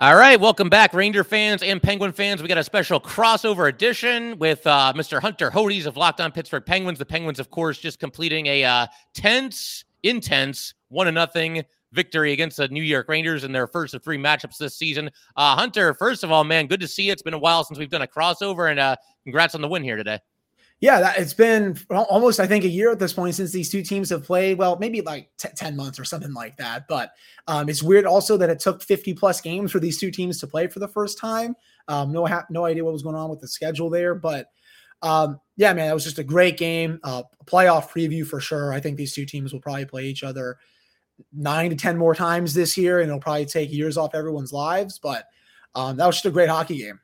All right, welcome back, Ranger fans and Penguin fans. We got a special crossover edition with uh, Mr. Hunter Hodes of Locked On Pittsburgh Penguins. The Penguins, of course, just completing a uh, tense, intense one to nothing victory against the New York Rangers in their first of three matchups this season. Uh, Hunter, first of all, man, good to see you. It's been a while since we've done a crossover, and uh, congrats on the win here today. Yeah, that, it's been almost, I think, a year at this point since these two teams have played. Well, maybe like t- 10 months or something like that. But um, it's weird also that it took 50 plus games for these two teams to play for the first time. Um, no, ha- no idea what was going on with the schedule there. But um, yeah, man, that was just a great game. Uh, playoff preview for sure. I think these two teams will probably play each other nine to 10 more times this year, and it'll probably take years off everyone's lives. But um, that was just a great hockey game.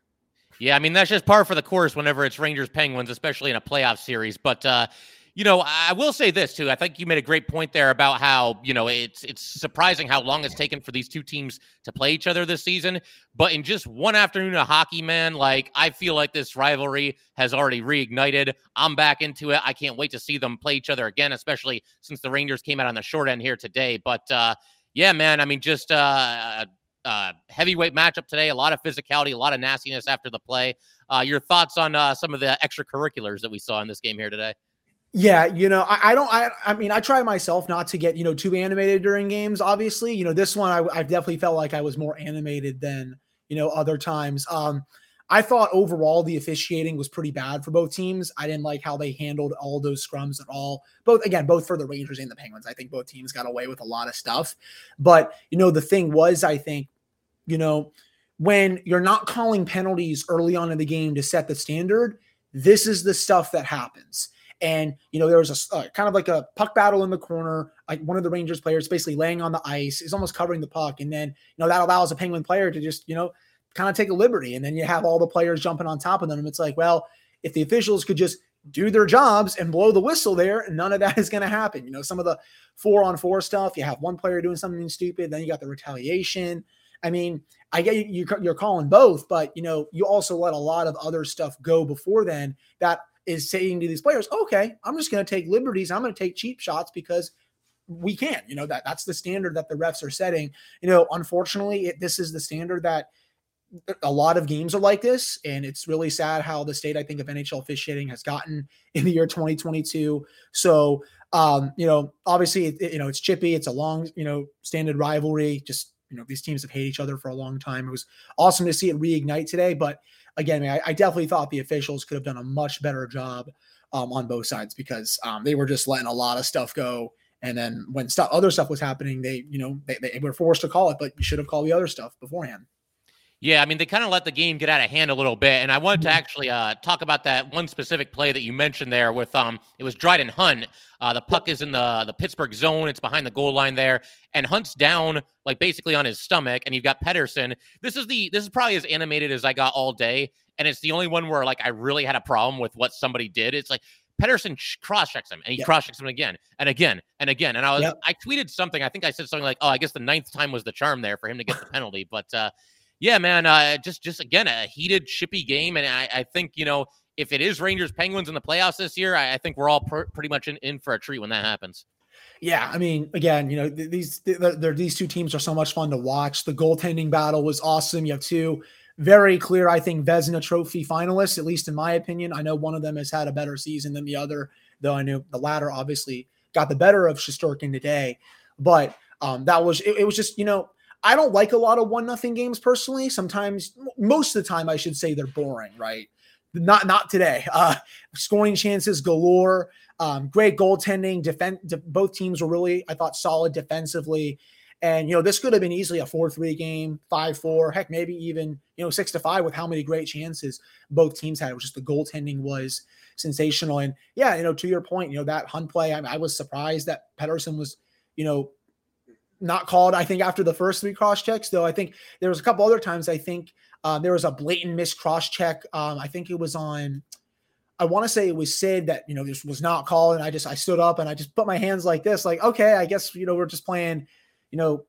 Yeah, I mean that's just par for the course whenever it's Rangers Penguins, especially in a playoff series. But uh, you know, I will say this too. I think you made a great point there about how you know it's it's surprising how long it's taken for these two teams to play each other this season. But in just one afternoon of hockey, man, like I feel like this rivalry has already reignited. I'm back into it. I can't wait to see them play each other again, especially since the Rangers came out on the short end here today. But uh, yeah, man, I mean, just uh, uh, heavyweight matchup today. A lot of physicality, a lot of nastiness after the play. Uh, your thoughts on uh, some of the extracurriculars that we saw in this game here today? Yeah, you know, I, I, don't. I, I mean, I try myself not to get you know too animated during games. Obviously, you know, this one I, I definitely felt like I was more animated than you know other times. Um, I thought overall the officiating was pretty bad for both teams. I didn't like how they handled all those scrums at all. Both again, both for the Rangers and the Penguins. I think both teams got away with a lot of stuff. But you know, the thing was, I think you know, when you're not calling penalties early on in the game to set the standard, this is the stuff that happens. And you know, there was a uh, kind of like a puck battle in the corner. Like one of the Rangers players basically laying on the ice is almost covering the puck, and then you know that allows a Penguin player to just you know kind of take a liberty, and then you have all the players jumping on top of them. It's like, well, if the officials could just do their jobs and blow the whistle there, none of that is going to happen. You know, some of the four on four stuff, you have one player doing something stupid, then you got the retaliation. I mean, I get you, you're calling both, but you know, you also let a lot of other stuff go before then that is saying to these players, okay, I'm just going to take liberties. I'm going to take cheap shots because we can. You know that that's the standard that the refs are setting. You know, unfortunately, it, this is the standard that a lot of games are like this, and it's really sad how the state I think of NHL officiating has gotten in the year 2022. So, um, you know, obviously, it, you know, it's chippy. It's a long, you know, standard rivalry. Just you know these teams have hated each other for a long time. It was awesome to see it reignite today, but again, I, I definitely thought the officials could have done a much better job um, on both sides because um, they were just letting a lot of stuff go. And then when stuff, other stuff was happening, they, you know, they, they were forced to call it, but you should have called the other stuff beforehand. Yeah, I mean they kind of let the game get out of hand a little bit, and I wanted to mm-hmm. actually uh, talk about that one specific play that you mentioned there with um it was Dryden Hunt. Uh, the puck is in the the Pittsburgh zone; it's behind the goal line there, and Hunt's down like basically on his stomach, and you've got Pettersson. This is the this is probably as animated as I got all day, and it's the only one where like I really had a problem with what somebody did. It's like Pettersson cross checks him and he yep. cross checks him again and again and again. And I was yep. I tweeted something. I think I said something like, "Oh, I guess the ninth time was the charm there for him to get the penalty." But uh, yeah, man, uh, just just again a heated, chippy game, and I, I think you know if it is Rangers Penguins in the playoffs this year, I, I think we're all pr- pretty much in, in for a treat when that happens. Yeah, I mean, again, you know, these they're, these two teams are so much fun to watch. The goaltending battle was awesome. You have two very clear, I think, Vezina Trophy finalists, at least in my opinion. I know one of them has had a better season than the other, though I know the latter obviously got the better of Shesterkin today. But um, that was it, it was just you know I don't like a lot of one nothing games personally. Sometimes, most of the time, I should say they're boring, right? Not not today. Uh, scoring chances galore. Um, great goaltending. Defense. De- both teams were really, I thought, solid defensively. And you know, this could have been easily a four-three game, five-four, heck, maybe even you know six to five with how many great chances both teams had. It was just the goaltending was sensational. And yeah, you know, to your point, you know that Hunt play, I, I was surprised that Pettersson was, you know, not called, I think, after the first three cross checks, though. I think there was a couple other times I think um, there was a blatant miss cross check. Um, I think it was on, I want to say it was Sid that, you know, this was not called. And I just, I stood up and I just put my hands like this, like, okay, I guess, you know, we're just playing, you know,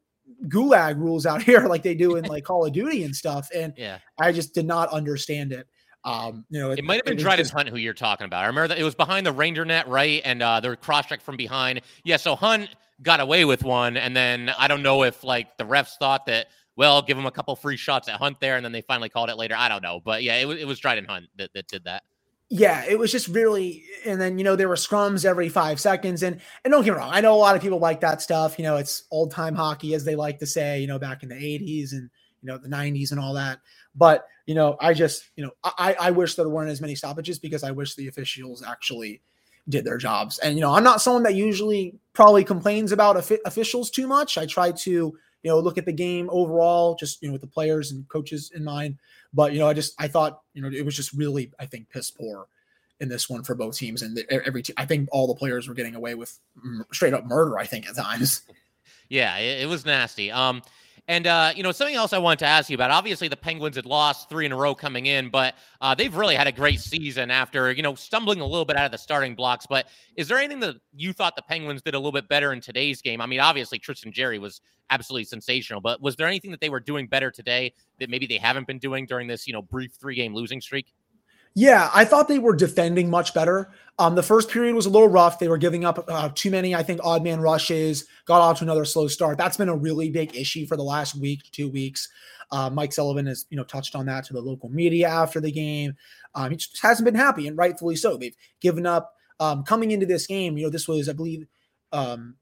gulag rules out here like they do in like Call of Duty and stuff. And yeah, I just did not understand it. Um, you know, it, it might have been Dryden Hunt who you're talking about. I remember that it was behind the Ranger net, right? And uh, the cross check from behind. Yeah, so Hunt got away with one, and then I don't know if like the refs thought that well, give him a couple free shots at Hunt there, and then they finally called it later. I don't know, but yeah, it was it was Dryden Hunt that, that did that. Yeah, it was just really, and then you know there were scrums every five seconds, and and don't get me wrong, I know a lot of people like that stuff. You know, it's old time hockey, as they like to say. You know, back in the '80s and you know the '90s and all that. But you know, I just you know I I wish there weren't as many stoppages because I wish the officials actually did their jobs. And you know, I'm not someone that usually probably complains about officials too much. I try to you know look at the game overall, just you know with the players and coaches in mind. But you know, I just I thought you know it was just really I think piss poor in this one for both teams, and every. I think all the players were getting away with straight up murder. I think at times. Yeah, it, it was nasty. Um, and uh, you know, something else I wanted to ask you about. Obviously, the Penguins had lost three in a row coming in, but uh, they've really had a great season after you know stumbling a little bit out of the starting blocks. But is there anything that you thought the Penguins did a little bit better in today's game? I mean, obviously Tristan Jarry was absolutely sensational, but was there anything that they were doing better today that maybe they haven't been doing during this you know brief three game losing streak? Yeah, I thought they were defending much better. Um, the first period was a little rough. They were giving up uh, too many, I think, odd man rushes. Got off to another slow start. That's been a really big issue for the last week, two weeks. Uh, Mike Sullivan has, you know, touched on that to the local media after the game. Um, he just hasn't been happy, and rightfully so. They've given up um, coming into this game. You know, this was, I believe, um,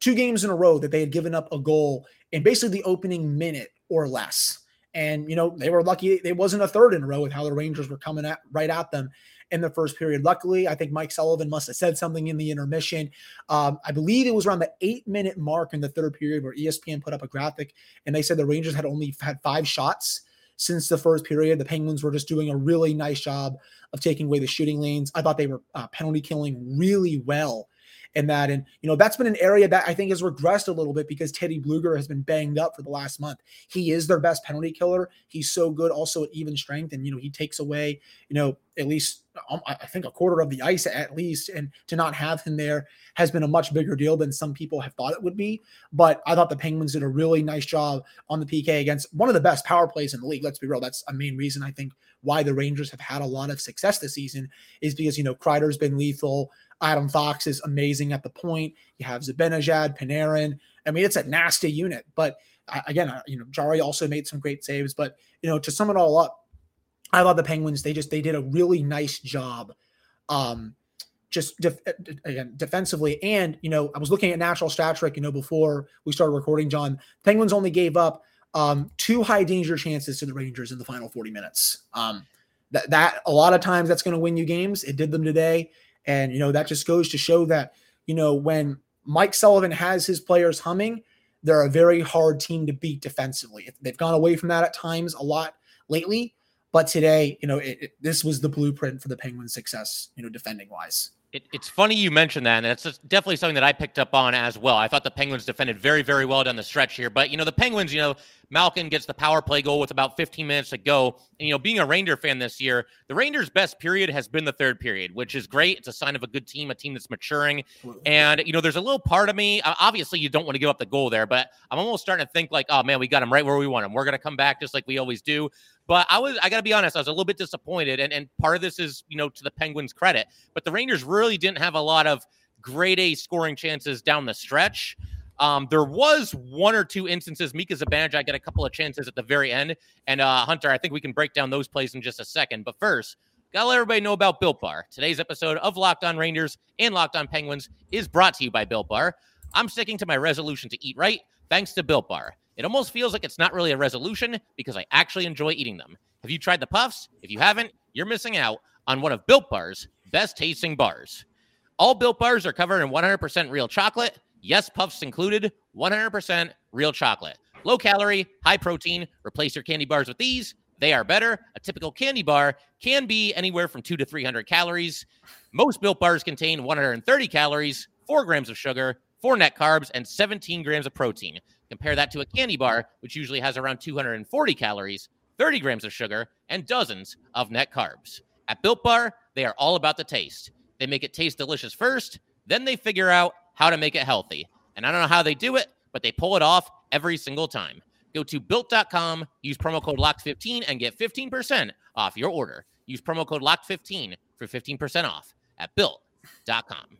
two games in a row that they had given up a goal in basically the opening minute or less. And, you know, they were lucky it wasn't a third in a row with how the Rangers were coming at right at them in the first period. Luckily, I think Mike Sullivan must have said something in the intermission. Um, I believe it was around the eight minute mark in the third period where ESPN put up a graphic and they said the Rangers had only had five shots since the first period. The Penguins were just doing a really nice job of taking away the shooting lanes. I thought they were uh, penalty killing really well and that. And, you know, that's been an area that I think has regressed a little bit because Teddy Blueger has been banged up for the last month. He is their best penalty killer. He's so good also at even strength. And, you know, he takes away, you know, at least um, I think a quarter of the ice at least. And to not have him there has been a much bigger deal than some people have thought it would be. But I thought the Penguins did a really nice job on the PK against one of the best power plays in the league. Let's be real. That's a main reason I think why the Rangers have had a lot of success this season is because, you know, Kreider's been lethal. Adam Fox is amazing at the point. You have Zibanejad, Panarin. I mean, it's a nasty unit. But again, you know, Jarry also made some great saves. But you know, to sum it all up, I love the Penguins. They just they did a really nice job, um, just def- again defensively. And you know, I was looking at natural stat trick. You know, before we started recording, John, Penguins only gave up um, two high danger chances to the Rangers in the final 40 minutes. Um, that that a lot of times that's going to win you games. It did them today. And, you know, that just goes to show that, you know, when Mike Sullivan has his players humming, they're a very hard team to beat defensively. They've gone away from that at times a lot lately. But today, you know, it, it, this was the blueprint for the Penguins' success, you know, defending wise. It, it's funny you mentioned that, and it's definitely something that I picked up on as well. I thought the Penguins defended very, very well down the stretch here. But, you know, the Penguins, you know, Malkin gets the power play goal with about 15 minutes to go. And, you know, being a Ranger fan this year, the Rangers' best period has been the third period, which is great. It's a sign of a good team, a team that's maturing. And, you know, there's a little part of me, obviously, you don't want to give up the goal there, but I'm almost starting to think like, oh, man, we got him right where we want him. We're going to come back just like we always do. But I was, I got to be honest, I was a little bit disappointed. And, and part of this is, you know, to the Penguins' credit. But the Rangers really didn't have a lot of grade A scoring chances down the stretch. Um, there was one or two instances. Mika Zibanejad got a couple of chances at the very end. And uh, Hunter, I think we can break down those plays in just a second. But first, gotta let everybody know about Built Bar. Today's episode of Locked On Rangers and Locked On Penguins is brought to you by Built Bar. I'm sticking to my resolution to eat right, thanks to Built Bar. It almost feels like it's not really a resolution because I actually enjoy eating them. Have you tried the puffs? If you haven't, you're missing out on one of Built Bar's best tasting bars. All Built Bars are covered in 100% real chocolate Yes, puffs included, 100% real chocolate. Low calorie, high protein. Replace your candy bars with these. They are better. A typical candy bar can be anywhere from two to 300 calories. Most built bars contain 130 calories, four grams of sugar, four net carbs, and 17 grams of protein. Compare that to a candy bar, which usually has around 240 calories, 30 grams of sugar, and dozens of net carbs. At Built Bar, they are all about the taste. They make it taste delicious first, then they figure out how to make it healthy. And I don't know how they do it, but they pull it off every single time. Go to built.com, use promo code LOCKED15 and get 15% off your order. Use promo code LOCKED15 for 15% off at built.com.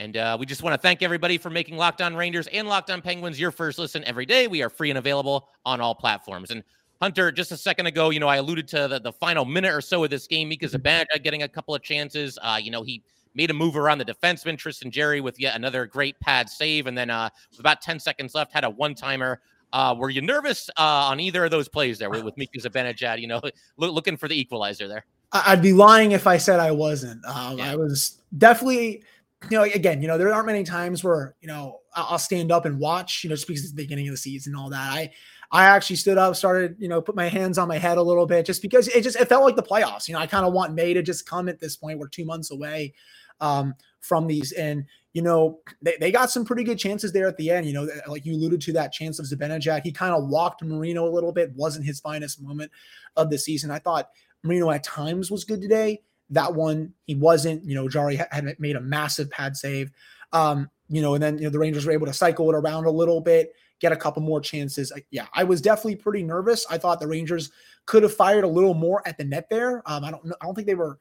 And uh, we just want to thank everybody for making Locked On Rangers and Locked On Penguins your first listen every day. We are free and available on all platforms. And Hunter, just a second ago, you know, I alluded to the, the final minute or so of this game. Mika mm-hmm. Zibanejad getting a couple of chances. Uh, you know, he made a move around the defenseman, Tristan Jarry with yet another great pad save. And then uh, with about 10 seconds left, had a one timer. Uh, were you nervous uh, on either of those plays there with, Mika Zibanejad, you know, looking for the equalizer there? I'd be lying if I said I wasn't. Um, yeah. I was definitely you know, again, you know, there aren't many times where, you know, I'll stand up and watch, you know, just because it's the beginning of the season and all that. I, I actually stood up, started, you know, put my hands on my head a little bit just because it just, it felt like the playoffs. You know, I kind of want May to just come at this point. We're two months away um, from these. And, you know, they, they got some pretty good chances there at the end. You know, like you alluded to that chance of Zibanejad. He kind of walked Marino a little bit, wasn't his finest moment of the season. I thought Marino at times was good today. That one, he wasn't. You know, Jarry had made a massive pad save. Um, you know, and then you know the Rangers were able to cycle it around a little bit, get a couple more chances. Yeah, I was definitely pretty nervous. I thought the Rangers could have fired a little more at the net there. Um, I don't. I don't think they were,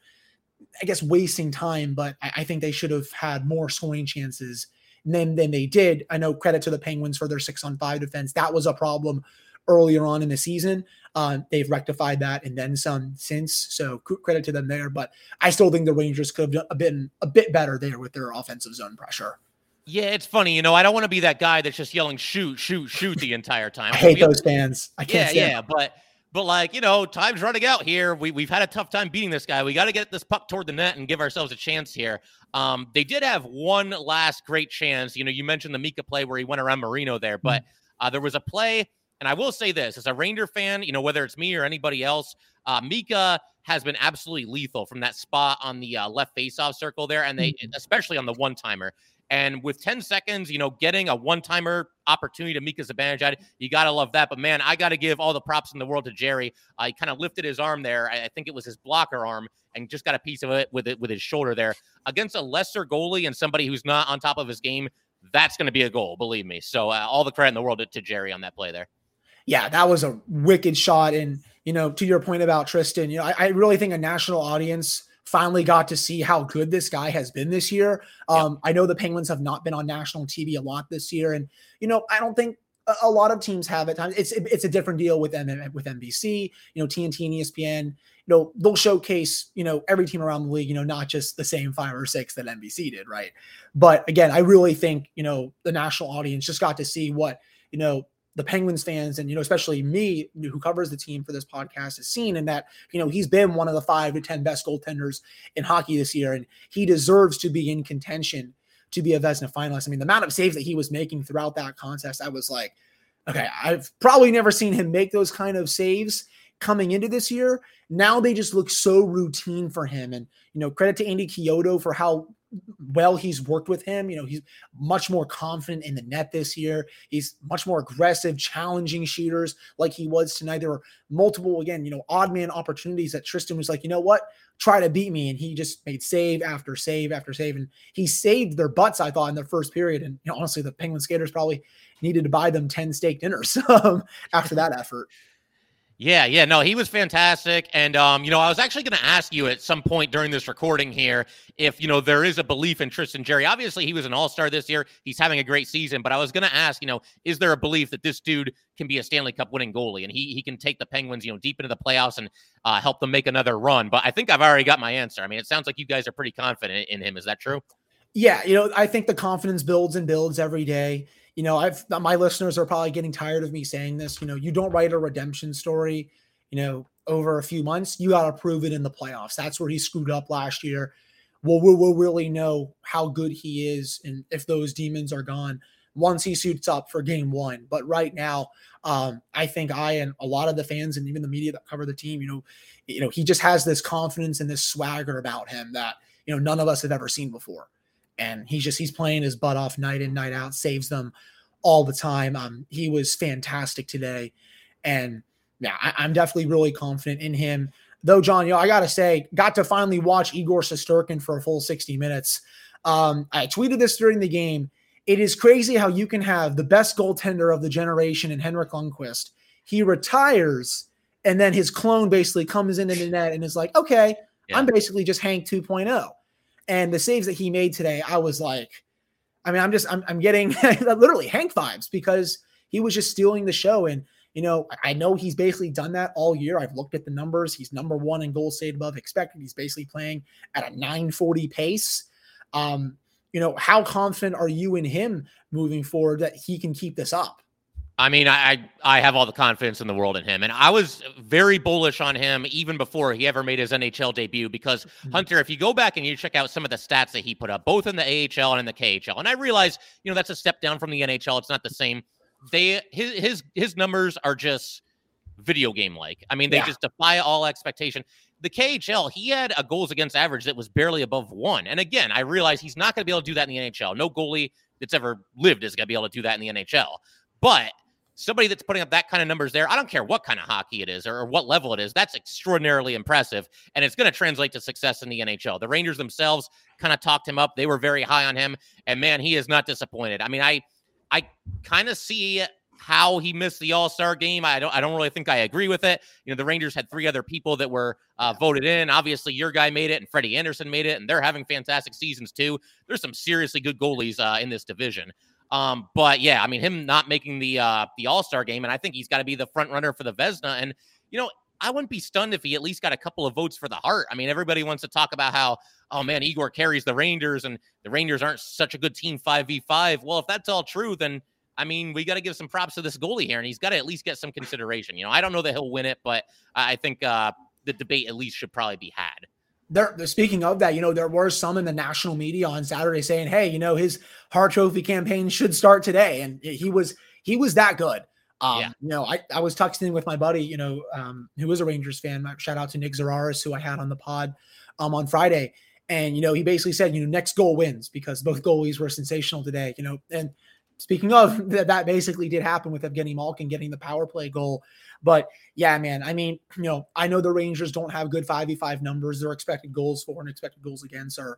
I guess, wasting time, but I, I think they should have had more scoring chances than than they did. I know credit to the Penguins for their six on five defense. That was a problem earlier on in the season. Uh, they've rectified that and then some since. So credit to them there. But I still think the Rangers could have been a bit better there with their offensive zone pressure. Yeah, it's funny. You know, I don't want to be that guy that's just yelling shoot, shoot, shoot the entire time. I hate those fans. I can't. Yeah, yeah, but but like you know, time's running out here. We we've had a tough time beating this guy. We got to get this puck toward the net and give ourselves a chance here. Um, they did have one last great chance. You know, you mentioned the Mika play where he went around Marino there, but mm-hmm. uh, there was a play and I will say this as a Ranger fan, you know, whether it's me or anybody else, uh, Mika has been absolutely lethal from that spot on the uh, left faceoff circle there, and they, mm-hmm. especially on the one timer. And with 10 seconds, you know, getting a one timer opportunity to Mika Zibanejad, you got to love that. But man, I got to give all the props in the world to Jarry. Uh, he kind of lifted his arm there. I, I think it was his blocker arm and just got a piece of it with it with his shoulder there against a lesser goalie and somebody who's not on top of his game. That's going to be a goal, believe me. So uh, all the credit in the world to, to Jarry on that play there yeah, that was a wicked shot. And, you know, to your point about Tristan, you know, I, I really think a national audience finally got to see how good this guy has been this year. Um, I know the Penguins have not been on national TV a lot this year. And, you know, I don't think a, a lot of teams have at times. It's it's a different deal with M- with NBC, you know, TNT and ESPN. You know, they'll showcase, you know, every team around the league, you know, not just the same five or six that NBC did, right? But again, I really think, you know, the national audience just got to see what, you know, the Penguins fans and you know especially me who covers the team for this podcast has seen and that you know he's been one of the 5 to 10 best goaltenders in hockey this year and he deserves to be in contention to be a Vezina finalist. I mean the amount of saves that he was making throughout that contest I was like okay, I've probably never seen him make those kind of saves coming into this year. Now they just look so routine for him and you know credit to Andy Chiodo for how well he's worked with him. You know, he's much more confident in the net this year. He's much more aggressive, challenging shooters like he was tonight. There were multiple, again, you know, odd man opportunities that Tristan was like, you know what, try to beat me. And he just made save after save after save. And he saved their butts, I thought, in their first period. And, you know, honestly, the Penguin skaters probably needed to buy them 10 steak dinners um, after that effort. Yeah, yeah, no, he was fantastic. And um, you know, I was actually going to ask you at some point during this recording here if you know there is a belief in Tristan Jarry. Obviously, he was an All-Star this year. He's having a great season, but I was going to ask, you know, is there a belief that this dude can be a Stanley Cup winning goalie and he he can take the Penguins, you know, deep into the playoffs and uh, help them make another run? But I think I've already got my answer. I mean, it sounds like you guys are pretty confident in him. Is that true? Yeah, you know, I think the confidence builds and builds every day you know, I've my listeners are probably getting tired of me saying this. You know, you don't write a redemption story you know, over a few months, you got to prove it in the playoffs. That's where he screwed up last year. Well, we'll, we'll really know how good he is and if those demons are gone once he suits up for game one. But right now, um, I think I and a lot of the fans and even the media that cover the team, you know, you know, he just has this confidence and this swagger about him that you know none of us have ever seen before. And he's just he's playing his butt off night in, night out, saves them all the time. Um, he was fantastic today. And yeah, I, am definitely really confident in him. Though, John, you know, I gotta say, got to finally watch Igor Shesterkin for a full 60 minutes. Um, I tweeted this during the game. It is crazy how you can have the best goaltender of the generation in Henrik Lundqvist. He retires, and then his clone basically comes into the net and is like, okay, yeah. I'm basically just Hank 2.0. And the saves that he made today, I was like, I mean, I'm just I'm, I'm getting literally Hank vibes because he was just stealing the show. And you know, I know he's basically done that all year. I've looked at the numbers. He's number one in goals saved above expected. He's basically playing at a 940 pace. Um, you know, how confident are you in him moving forward that he can keep this up? I mean, I I have all the confidence in the world in him, and I was very bullish on him even before he ever made his NHL debut. Because mm-hmm. Hunter, if you go back and you check out some of the stats that he put up, both in the AHL and in the KHL, and I realize you know that's a step down from the NHL. It's not the same. They his his his numbers are just video game like. I mean, they yeah. just defy all expectation. The KHL, he had a goals against average that was barely above one. And again, I realize he's not going to be able to do that in the NHL. No goalie that's ever lived is going to be able to do that in the NHL. But somebody that's putting up that kind of numbers there, I don't care what kind of hockey it is or, or what level it is, that's extraordinarily impressive. And it's going to translate to success in the NHL. The Rangers themselves kind of talked him up. They were very high on him. And man, he is not disappointed. I mean, I I kind of see how he missed the All Star game. I don't I don't really think I agree with it. You know, the Rangers had three other people that were uh, voted in. Obviously, your guy made it, and Freddie Anderson made it, and they're having fantastic seasons too. There's some seriously good goalies uh, in this division. Um, but yeah, I mean, him not making the uh, the All Star game, and I think he's got to be the front runner for the Vezina. And you know, I wouldn't be stunned if he at least got a couple of votes for the Hart. I mean, everybody wants to talk about how, oh man, Igor carries the Rangers, and the Rangers aren't such a good team five v five. Well, if that's all true, then I mean, we got to give some props to this goalie here, and he's got to at least get some consideration. You know, I don't know that he'll win it, but I think uh, the debate at least should probably be had there, speaking of that, you know, there were some in the national media on Saturday saying, "Hey, you know, his Hart Trophy campaign should start today," and he was he was that good. Um, yeah. You know, I, I was texting with my buddy, you know, um, who was a Rangers fan. Shout out to Nick Zararis, who I had on the pod um, on Friday, and you know, he basically said, you know, next goal wins because both goalies were sensational today. You know, and speaking of that, that basically did happen with Evgeny Malkin getting the power play goal. But yeah, man, I mean, you know, I know the Rangers don't have good 5v5 numbers. Their expected goals for and expected goals against are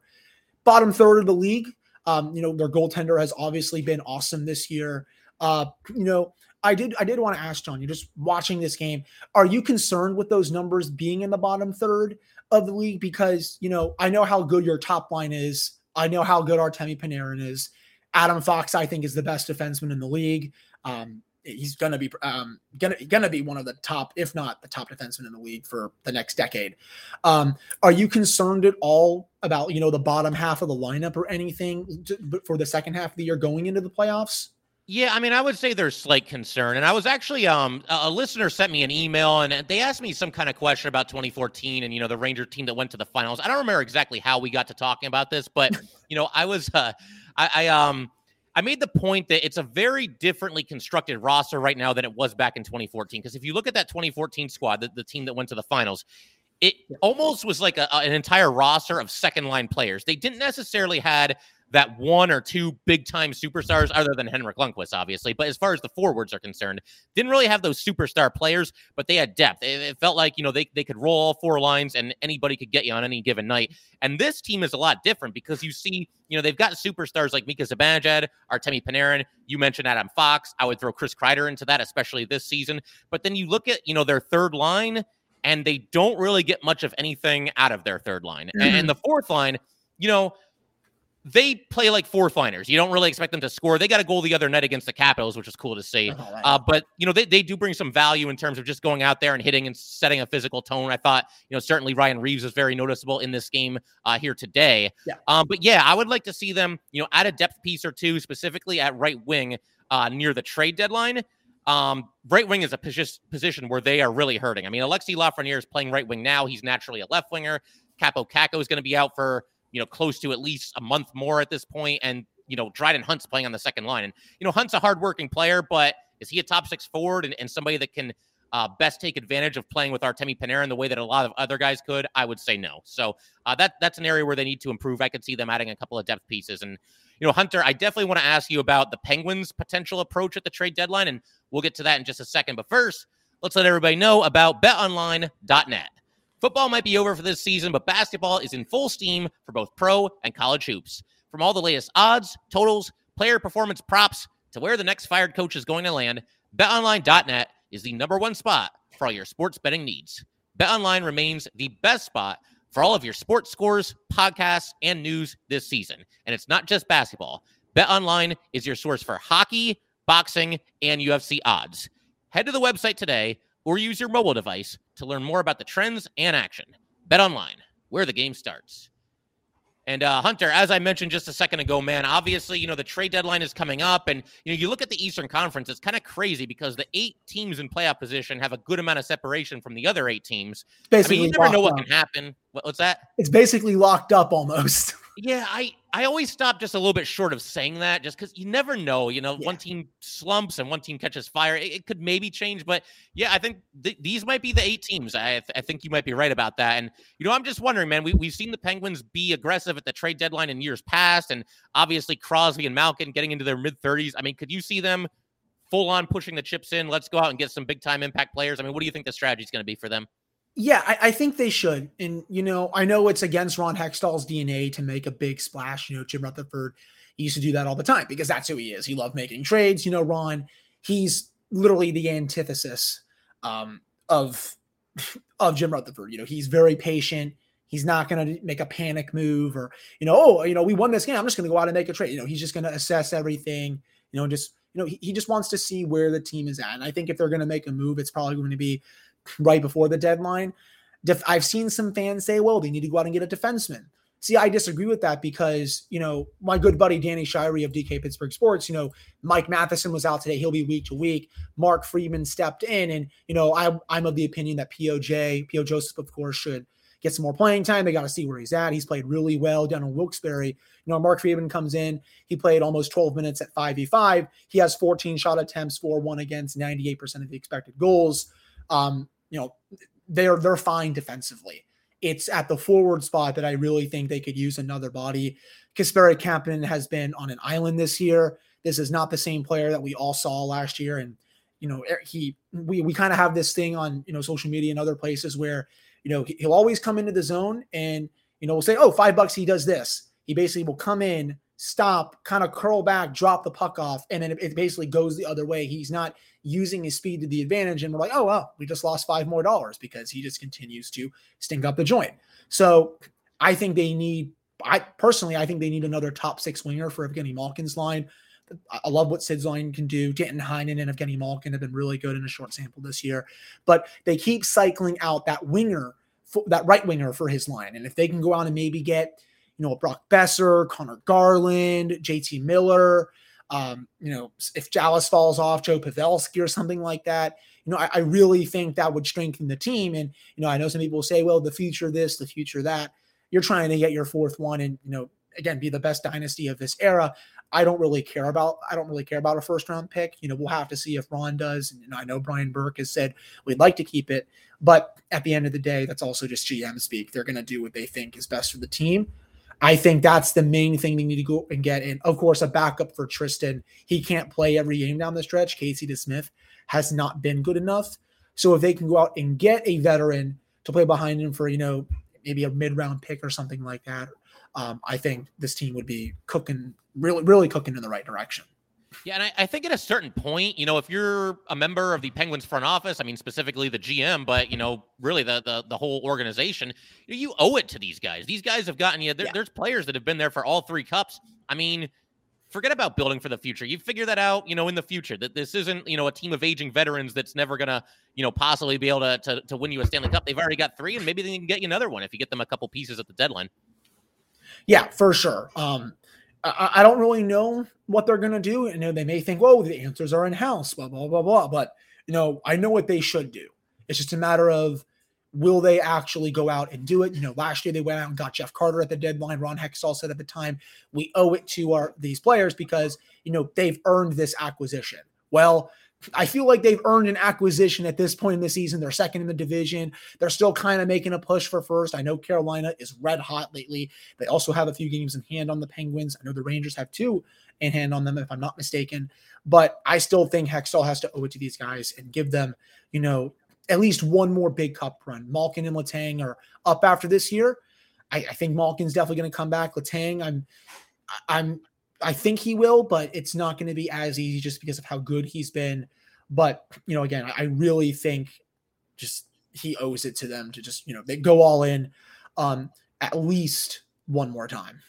bottom third of the league. Um, you know, their goaltender has obviously been awesome this year. Uh, you know, I did I did want to ask John, you're just watching this game. Are you concerned with those numbers being in the bottom third of the league? Because, you know, I know how good your top line is. I know how good Artemi Panarin is. Adam Fox, I think, is the best defenseman in the league. Um, he's gonna be um, gonna gonna be one of the top, if not the top defenseman in the league for the next decade. Um, are you concerned at all about you know the bottom half of the lineup or anything to, for the second half of the year going into the playoffs? Yeah, I mean, I would say there's slight concern, and I was actually um a listener sent me an email and they asked me some kind of question about 2014 and you know the Ranger team that went to the finals. I don't remember exactly how we got to talking about this, but you know I was uh, I, I um I made the point that it's a very differently constructed roster right now than it was back in 2014. Because if you look at that 2014 squad, the, the team that went to the finals, it almost was like a, an entire roster of second line players. They didn't necessarily had that one or two big time superstars, other than Henrik Lundqvist, obviously. But as far as the forwards are concerned, didn't really have those superstar players, but they had depth. It, it, felt like, you know, they, they could roll all four lines and anybody could get you on any given night. And this team is a lot different because you see, you know, they've got superstars like Mika Zibanejad, Artemi Panarin. You mentioned Adam Fox. I would throw Chris Kreider into that, especially this season. But then you look at, you know, their third line and they don't really get much of anything out of their third line. Mm-hmm. And, and the fourth line, you know, they play like four liners. You don't really expect them to score. They got a goal the other night against the Capitals, which is cool to see. Oh, uh, but you know, they, they do bring some value in terms of just going out there and hitting and setting a physical tone. I thought, you know, certainly Ryan Reaves is very noticeable in this game uh, here today. Yeah. Um, but yeah, I would like to see them, you know, add a depth piece or two, specifically at right wing uh, near the trade deadline. Um, right wing is a position where they are really hurting. I mean, Alexi Lafreniere is playing right wing now. He's naturally a left winger. Kaapo Kakko is going to be out for you know, close to at least a month more at this point, and you know, Dryden Hunt's playing on the second line, and you know, Hunt's a hardworking player, but is he a top six forward and, and somebody that can uh, best take advantage of playing with Artemi Panarin the way that a lot of other guys could? I would say no. So uh, that that's an area where they need to improve. I could see them adding a couple of depth pieces. And you know, Hunter, I definitely want to ask you about the Penguins' potential approach at the trade deadline, and we'll get to that in just a second. But first, let's let everybody know about BetOnline.net. Football might be over for this season, but basketball is in full steam for both pro and college hoops. From all the latest odds, totals, player performance props to where the next fired coach is going to land, betonline.net is the number one spot for all your sports betting needs. BetOnline remains the best spot for all of your sports scores, podcasts, and news this season. And it's not just basketball. BetOnline is your source for hockey, boxing, and UFC odds. Head to the website today or use your mobile device to learn more about the trends and action. Bet online, where the game starts. And uh, Hunter, as I mentioned just a second ago, man, obviously, you know, the trade deadline is coming up. And, you know, you look at the Eastern Conference, it's kind of crazy because the eight teams in playoff position have a good amount of separation from the other eight teams. Basically I mean, you never know what up. can happen. What, what's that? It's basically locked up almost. Yeah, I I always stop just a little bit short of saying that, just because you never know. You know, yeah. one team slumps and one team catches fire. It, it could maybe change, but yeah, I think th- these might be the eight teams. I th- I think you might be right about that. And you know, I'm just wondering, man. We we've seen the Penguins be aggressive at the trade deadline in years past, and obviously Crosby and Malkin getting into their mid 30s. I mean, could you see them full on pushing the chips in? Let's go out and get some big time impact players. I mean, what do you think the strategy is going to be for them? Yeah, I, I, think they should. And, you know, I know it's against Ron Hextall's DNA to make a big splash. You know, Jim Rutherford he used to do that all the time because that's who he is. He loved making trades. You know, Ron, he's literally the antithesis um, of of Jim Rutherford. You know, he's very patient. He's not going to make a panic move or, you know, oh, you know, we won this game. I'm just going to go out and make a trade. You know, he's just going to assess everything, you know, just, you know, he, he just wants to see where the team is at. And I think if they're going to make a move, it's probably going to be right before the deadline. Def- I've seen some fans say, well, they need to go out and get a defenseman. See, I disagree with that because, you know, my good buddy Danny Shirey of DK Pittsburgh Sports, you know, Mike Matheson was out today. He'll be week to week. Mark Friedman stepped in. And, you know, I, I'm of the opinion that POJ, PO Joseph, of course, should get some more playing time. They got to see where he's at. He's played really well down in Wilkes-Barre. You know, Mark Friedman comes in. He played almost 12 minutes at 5v5. He has 14 shot attempts, 4 1 against, 98% of the expected goals. Um, you know, they're they're fine defensively. It's at the forward spot that I really think they could use another body. Kasperi Kapanen has been on an island this year. This is not the same player that we all saw last year. And, you know, er, he we we kind of have this thing on, you know, social media and other places where, you know, he'll always come into the zone and, you know, we'll say, oh, five bucks, he does this. He basically will come in, stop, kind of curl back, drop the puck off, and then it, basically goes the other way. He's not using his speed to the advantage. And we're like, oh, well, we just lost five more dollars because he just continues to stink up the joint. So I think they need, I personally, I think they need another top six winger for Evgeny Malkin's line. I love what Sid's line can do. Danton Heinen and Evgeny Malkin have been really good in a short sample this year, but they keep cycling out that winger, that right winger for his line. And if they can go out and maybe get, you know, Brock Boeser, Conor Garland, JT Miller. Um, you know, if Dallas falls off, Joe Pavelski or something like that. You know, I, I, really think that would strengthen the team. And, you know, I know some people say, well, the future this, the future that. You're trying to get your fourth one and, you know, again, be the best dynasty of this era. I don't really care about I don't really care about a first round pick. You know, we'll have to see if Ron does. And I know Brian Burke has said we'd like to keep it, but at the end of the day, that's also just GM speak. They're going to do what they think is best for the team. I think that's the main thing they need to go and get. And of course, a backup for Tristan. He can't play every game down the stretch. Casey DeSmith has not been good enough. So if they can go out and get a veteran to play behind him for, you know, maybe a mid round pick or something like that, um, I think this team would be cooking, really, really cooking in the right direction. Yeah, and I, I, think at a certain point, you know, if you're a member of the Penguins front office, I mean specifically the GM, but you know, really the the, the whole organization, you, know, you owe it to these guys. These guys have gotten you. There, yeah. There's players that have been there for all three cups. I mean, forget about building for the future. You figure that out, you know, in the future. That this isn't, you know, a team of aging veterans that's never gonna, you know, possibly be able to to, to win you a Stanley Cup. They've already got three, and maybe they can get you another one if you get them a couple pieces at the deadline. Yeah, for sure. Um, I, I don't really know what they're going to do. You know, they may think, "Well, the answers are in house," blah blah blah blah. But you know, I know what they should do. It's just a matter of will they actually go out and do it? You know, last year they went out and got Jeff Carter at the deadline. Ron Hextall said at the time, "We owe it to our these players because you know they've earned this acquisition." Well, I feel like they've earned an acquisition at this point in the season. They're second in the division. They're still kind of making a push for first. I know Carolina is red hot lately. They also have a few games in hand on the Penguins. I know the Rangers have two in hand on them, if I'm not mistaken. But I still think Hextall has to owe it to these guys and give them, you know, at least one more big cup run. Malkin and Letang are up after this year. I, I think Malkin's definitely going to come back. Letang, I'm, I'm I think he will, but it's not going to be as easy just because of how good he's been. But you know, again, I really think just he owes it to them to just you know they go all in um, at least one more time.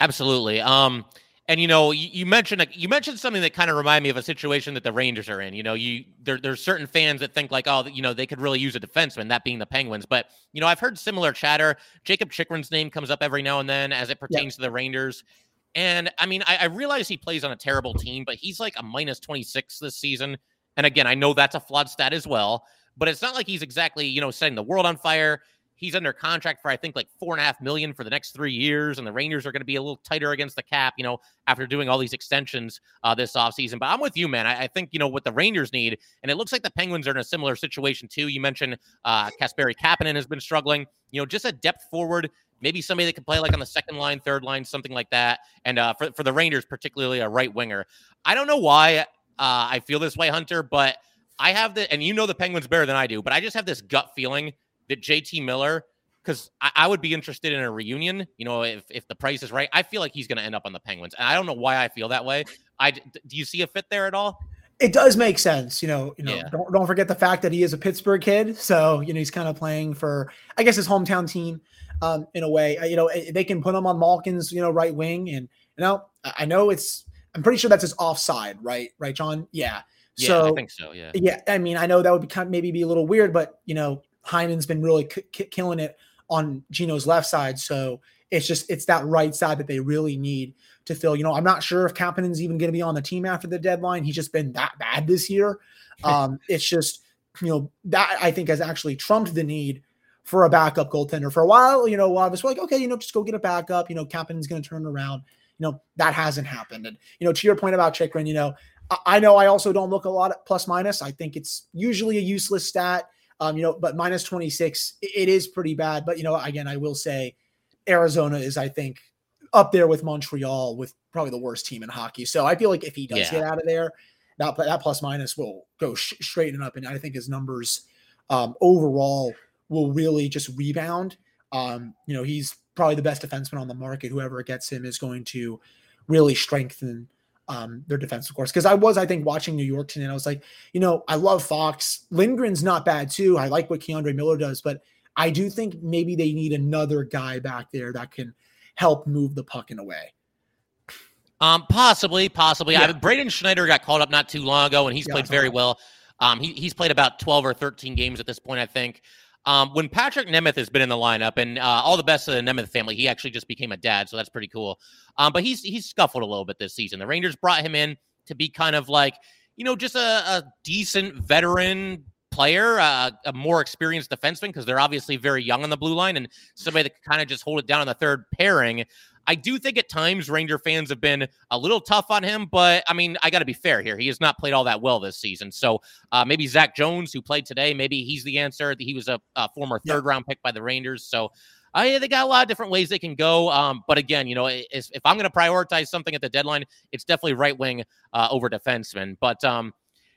Absolutely. Um, And you know, you, you mentioned you mentioned something that kind of reminded me of a situation that the Rangers are in. You know, you there, there's certain fans that think like, oh, you know, they could really use a defenseman, that being the Penguins. But you know, I've heard similar chatter. Jakob Chychrun's name comes up every now and then as it pertains to the Rangers. And I mean, I, I realize he plays on a terrible team, but he's like a minus 26 this season. And again, I know that's a flawed stat as well, but it's not like he's exactly, you know, setting the world on fire. He's under contract for I think like four and a half million for the next three years, and the Rangers are going to be a little tighter against the cap, you know, after doing all these extensions uh, this offseason. But I'm with you, man. I, I, think you know what the Rangers need, and it looks like the Penguins are in a similar situation too. You mentioned uh, Kasperi Kapanen has been struggling. You know, just a depth forward maybe somebody that could play like on the second line, third line, something like that. And uh, for, for the Rangers, particularly a right winger. I don't know why uh, I feel this way, Hunter, but I have the, and you know the Penguins better than I do, but I just have this gut feeling that JT Miller, because I, I, would be interested in a reunion. You know, if if the price is right, I feel like he's going to end up on the Penguins, and I don't know why I feel that way. I do you see a fit there at all? It does make sense, you know. You know, yeah. don't don't forget the fact that he is a Pittsburgh kid, so you know he's kind of playing for, I guess, his hometown team, um, in a way. Uh, you know, eh, they can put him on Malkin's, you know, right wing, and you know, I know it's, I'm pretty sure that's his offside, right? Right, John? Yeah. Yeah, so, I think so. Yeah. Yeah. I mean, I know that would be kind of maybe be a little weird, but you know, Heinen's been really k- killing it on Gino's left side. So it's just it's that right side that they really need to fill. You know, I'm not sure if Kapanen's even going to be on the team after the deadline. He's just been that bad this year. Um, it's just you know that I think has actually trumped the need for a backup goaltender for a while. You know, a lot of us were like, okay, you know, just go get a backup. You know, Kapanen's going to turn around. You know, that hasn't happened. And you know, to your point about Chychrun, you know, I, I know I also don't look a lot at plus minus. I think it's usually a useless stat. Um, you know, but minus 26, it is pretty bad. But, you know, again, I will say Arizona is, I think, up there with Montreal with probably the worst team in hockey. So I feel like if he does yeah. get out of there, that, that plus minus will go sh- straight and up. And I think his numbers um, overall will really just rebound. Um, you know, he's probably the best defenseman on the market. Whoever gets him is going to really strengthen um, their defense, of course. Because I was, I think, watching New York tonight. I was like, you know, I love Fox. Lindgren's not bad too. I like what K'Andre Miller does, but I do think maybe they need another guy back there that can help move the puck in a way. Um, possibly, possibly. Yeah. I Braden Schneider got called up not too long ago, and he's yeah, played very well. Um, he, he's played about 12 or 13 games at this point, I think. Um, when Patrick Nemeth has been in the lineup, and uh, all the best of the Nemeth family, he actually just became a dad, so that's pretty cool. Um, but he's he's scuffled a little bit this season. The Rangers brought him in to be kind of like, you know, just a, a decent veteran player, uh, a more experienced defenseman, because they're obviously very young on the blue line, and somebody that can kind of just hold it down on the third pairing. I do think at times Ranger fans have been a little tough on him, but I mean, I got to be fair here. He has not played all that well this season. So uh, maybe Zach Jones, who played today, maybe he's the answer. He was a, a former third round pick by the Rangers. So uh, yeah, they got a lot of different ways they can go. Um, but again, you know, if, if I'm going to prioritize something at the deadline, it's definitely right wing uh, over defenseman. But um,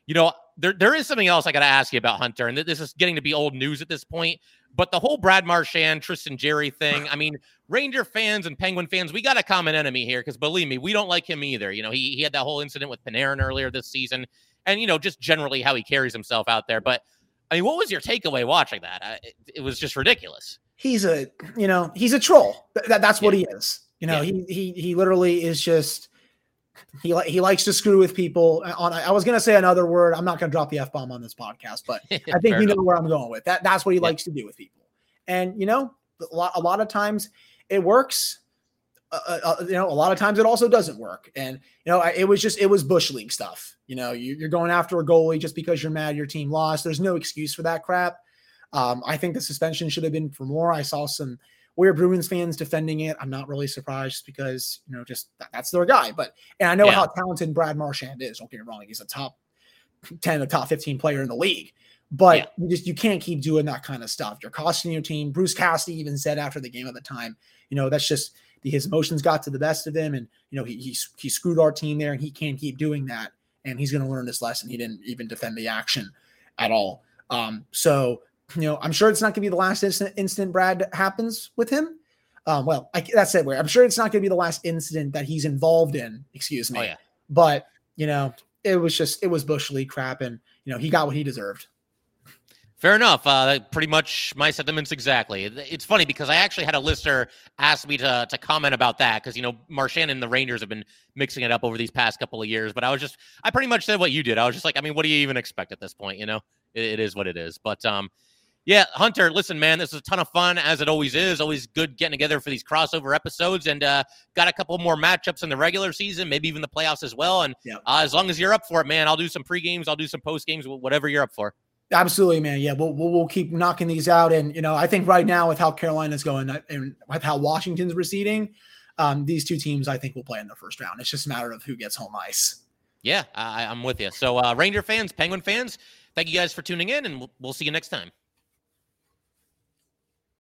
you know, there there is something else I got to ask you about Hunter, and this is getting to be old news at this point. But the whole Brad Marchand, Tristan Jarry thing, I mean, Ranger fans and Penguin fans, we got a common enemy here because believe me, we don't like him either. You know, he, he had that whole incident with Panarin earlier this season and, you know, just generally how he carries himself out there. But I mean, what was your takeaway watching that? it, it, was just ridiculous. He's a, you know, he's a troll. That, that's what yeah. he is. You know, yeah. he, he, he literally is just, he he likes to screw with people. On I was gonna say another word. I'm not gonna drop the f bomb on this podcast, but I think you know where I'm going with that. That's what he yeah. likes to do with people. And you know, a lot a lot of times it works. Uh, uh, uh, you know, a lot of times it also doesn't work. And you know, it was just it was bush league stuff. You know, you, are going after a goalie just because you're mad your team lost. There's no excuse for that crap. Um, I think the suspension should have been for more. I saw some weird Bruins fans defending it. I'm not really surprised because you know just that, that's their guy. But and I know yeah. how talented Brad Marchand is. Don't get me wrong; he's a top ten, a top fifteen player in the league. But yeah. you just you can't keep doing that kind of stuff. You're costing your team. Bruce Cassidy even said after the game at the time, you know, that's just his emotions got to the best of him, and you know he he, he screwed our team there, and he can't keep doing that. And he's going to learn this lesson. He didn't even defend the action at all. Um, so you know, I'm sure it's not going to be the last incident, incident Brad happens with him. Um, well, I, that's it. Where I'm sure it's not going to be the last incident that he's involved in. Excuse me. Oh, yeah. But you know, it was just it was bush league crap, and you know he got what he deserved. Fair enough. Uh, pretty much my sentiments exactly. It's funny because I actually had a listener ask me to to comment about that because you know Marchand and the Rangers have been mixing it up over these past couple of years. But I was just I pretty much said what you did. I was just like, I mean, what do you even expect at this point? You know, it, it is what it is. But um, yeah, Hunter, listen, man, this is a ton of fun as it always is. Always good getting together for these crossover episodes, and uh, got a couple more matchups in the regular season, maybe even the playoffs as well. And uh, as long as you're up for it, man, I'll do some pre games, I'll do some post games, whatever you're up for. Absolutely, man. Yeah, we'll, we'll, we'll keep knocking these out, and you know, I think right now with how Carolina's going and with how Washington's receding, um, these two teams I think will play in the first round. It's just a matter of who gets home ice. Yeah, I, am with you. So, uh, Ranger fans, Penguin fans, thank you guys for tuning in, and we'll, we'll see you next time.